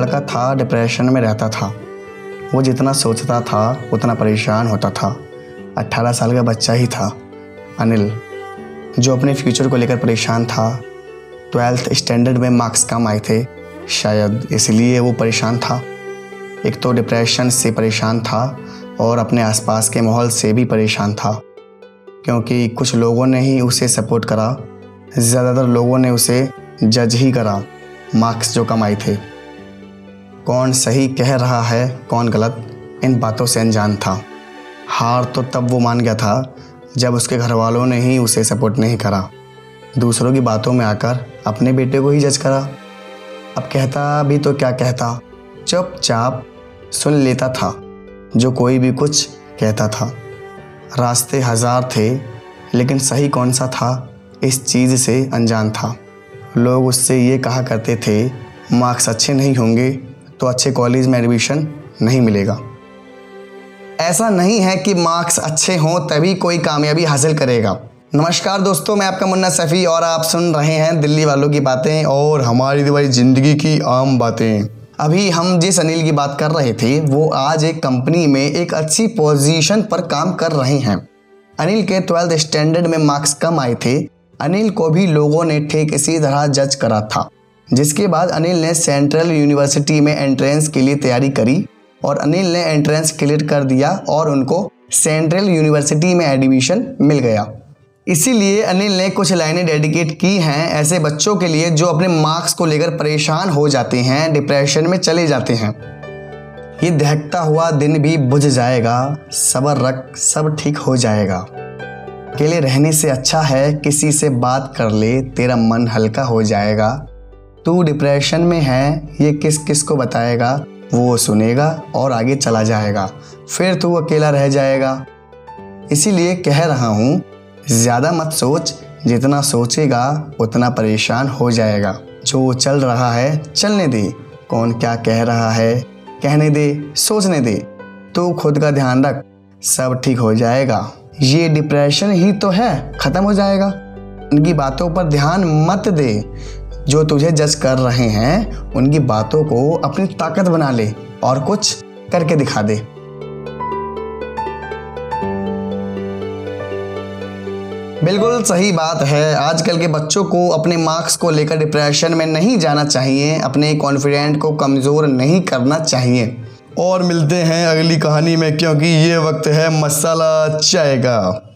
लड़का था डिप्रेशन में रहता था। वो जितना सोचता था, उतना परेशान होता था। 18 साल का बच्चा ही था, अनिल, जो अपने फ्यूचर को लेकर परेशान था। ट्वेल्थ स्टैंडर्ड में मार्क्स कम आए थे, शायद इसलिए वो परेशान था। एक तो डिप्रेशन से परेशान था और अपने आसपास के माहौल से भी परेशान था, क्योंकि कुछ लोगों ने ही उसे सपोर्ट करा। ज़्यादातर लोगों ने उसे जज ही करा मार्क्स जो कम आए थे। कौन सही कह रहा है, कौन गलत, इन बातों से अनजान था। हार तो तब वो मान गया था, जब उसके घर वालों ने ही उसे सपोर्ट नहीं करा। दूसरों की बातों में आकर अपने बेटे को ही जज करा। अब कहता भी तो क्या कहता? चुपचाप सुन लेता था, जो कोई भी कुछ कहता था। रास्ते हज़ार थे, लेकिन सही कौन सा था, इस चीज़ से अनजान था। लोग उससे ये कहा करते थे, मार्क्स अच्छे नहीं होंगे तो अच्छे कॉलेज में एडमिशन नहीं मिलेगा। ऐसा नहीं है कि मार्क्स अच्छे हों तभी कोई कामयाबी हासिल करेगा। नमस्कार दोस्तों, मैं आपका मुन्ना सफ़ी और आप सुन रहे हैं दिल्ली वालों की बातें और हमारी दिवाली ज़िंदगी की आम बातें। अभी हम जिस अनिल की बात कर रहे थे, वो आज एक कंपनी में एक अच्छी पोजीशन पर काम कर रहे हैं। अनिल के ट्वेल्थ स्टैंडर्ड में मार्क्स कम आए थे। अनिल को भी लोगों ने ठीक इसी तरह जज करा था। जिसके बाद अनिल ने सेंट्रल यूनिवर्सिटी में एंट्रेंस के लिए तैयारी करी और अनिल ने एंट्रेंस क्लियर कर दिया और उनको सेंट्रल यूनिवर्सिटी में एडमिशन मिल गया। इसीलिए अनिल ने कुछ लाइनें डेडिकेट की हैं ऐसे बच्चों के लिए जो अपने मार्क्स को लेकर परेशान हो जाते हैं, डिप्रेशन में चले जाते हैं। ये दहकता हुआ दिन भी बुझ जाएगा, सबर रख, सब ठीक हो जाएगा। अकेले रहने से अच्छा है, किसी से बात कर ले, तेरा मन हल्का हो जाएगा। तू डिप्रेशन में है, ये किस किस को बताएगा? वो सुनेगा और आगे चला जाएगा। फिर तू अकेला रह जाएगा। इसीलिए कह रहा हूँ, ज़्यादा मत सोच। जितना सोचेगा, उतना परेशान हो जाएगा। जो चल रहा है, चलने दे। कौन क्या कह रहा है, कहने दे, सोचने दे। तू खुद का ध्यान रख, सब ठीक हो जाएगा। ये डिप्रेशन ही तो है, ख़त्म हो जाएगा। उनकी बातों पर ध्यान मत दे। जो तुझे जज कर रहे हैं, उनकी बातों को अपनी ताकत बना ले और कुछ करके दिखा दे। बिल्कुल सही बात है। आजकल के बच्चों को अपने मार्क्स को लेकर डिप्रेशन में नहीं जाना चाहिए। अपने कॉन्फिडेंट को कमज़ोर नहीं करना चाहिए। और मिलते हैं अगली कहानी में, क्योंकि ये वक्त है मसाला चाय का।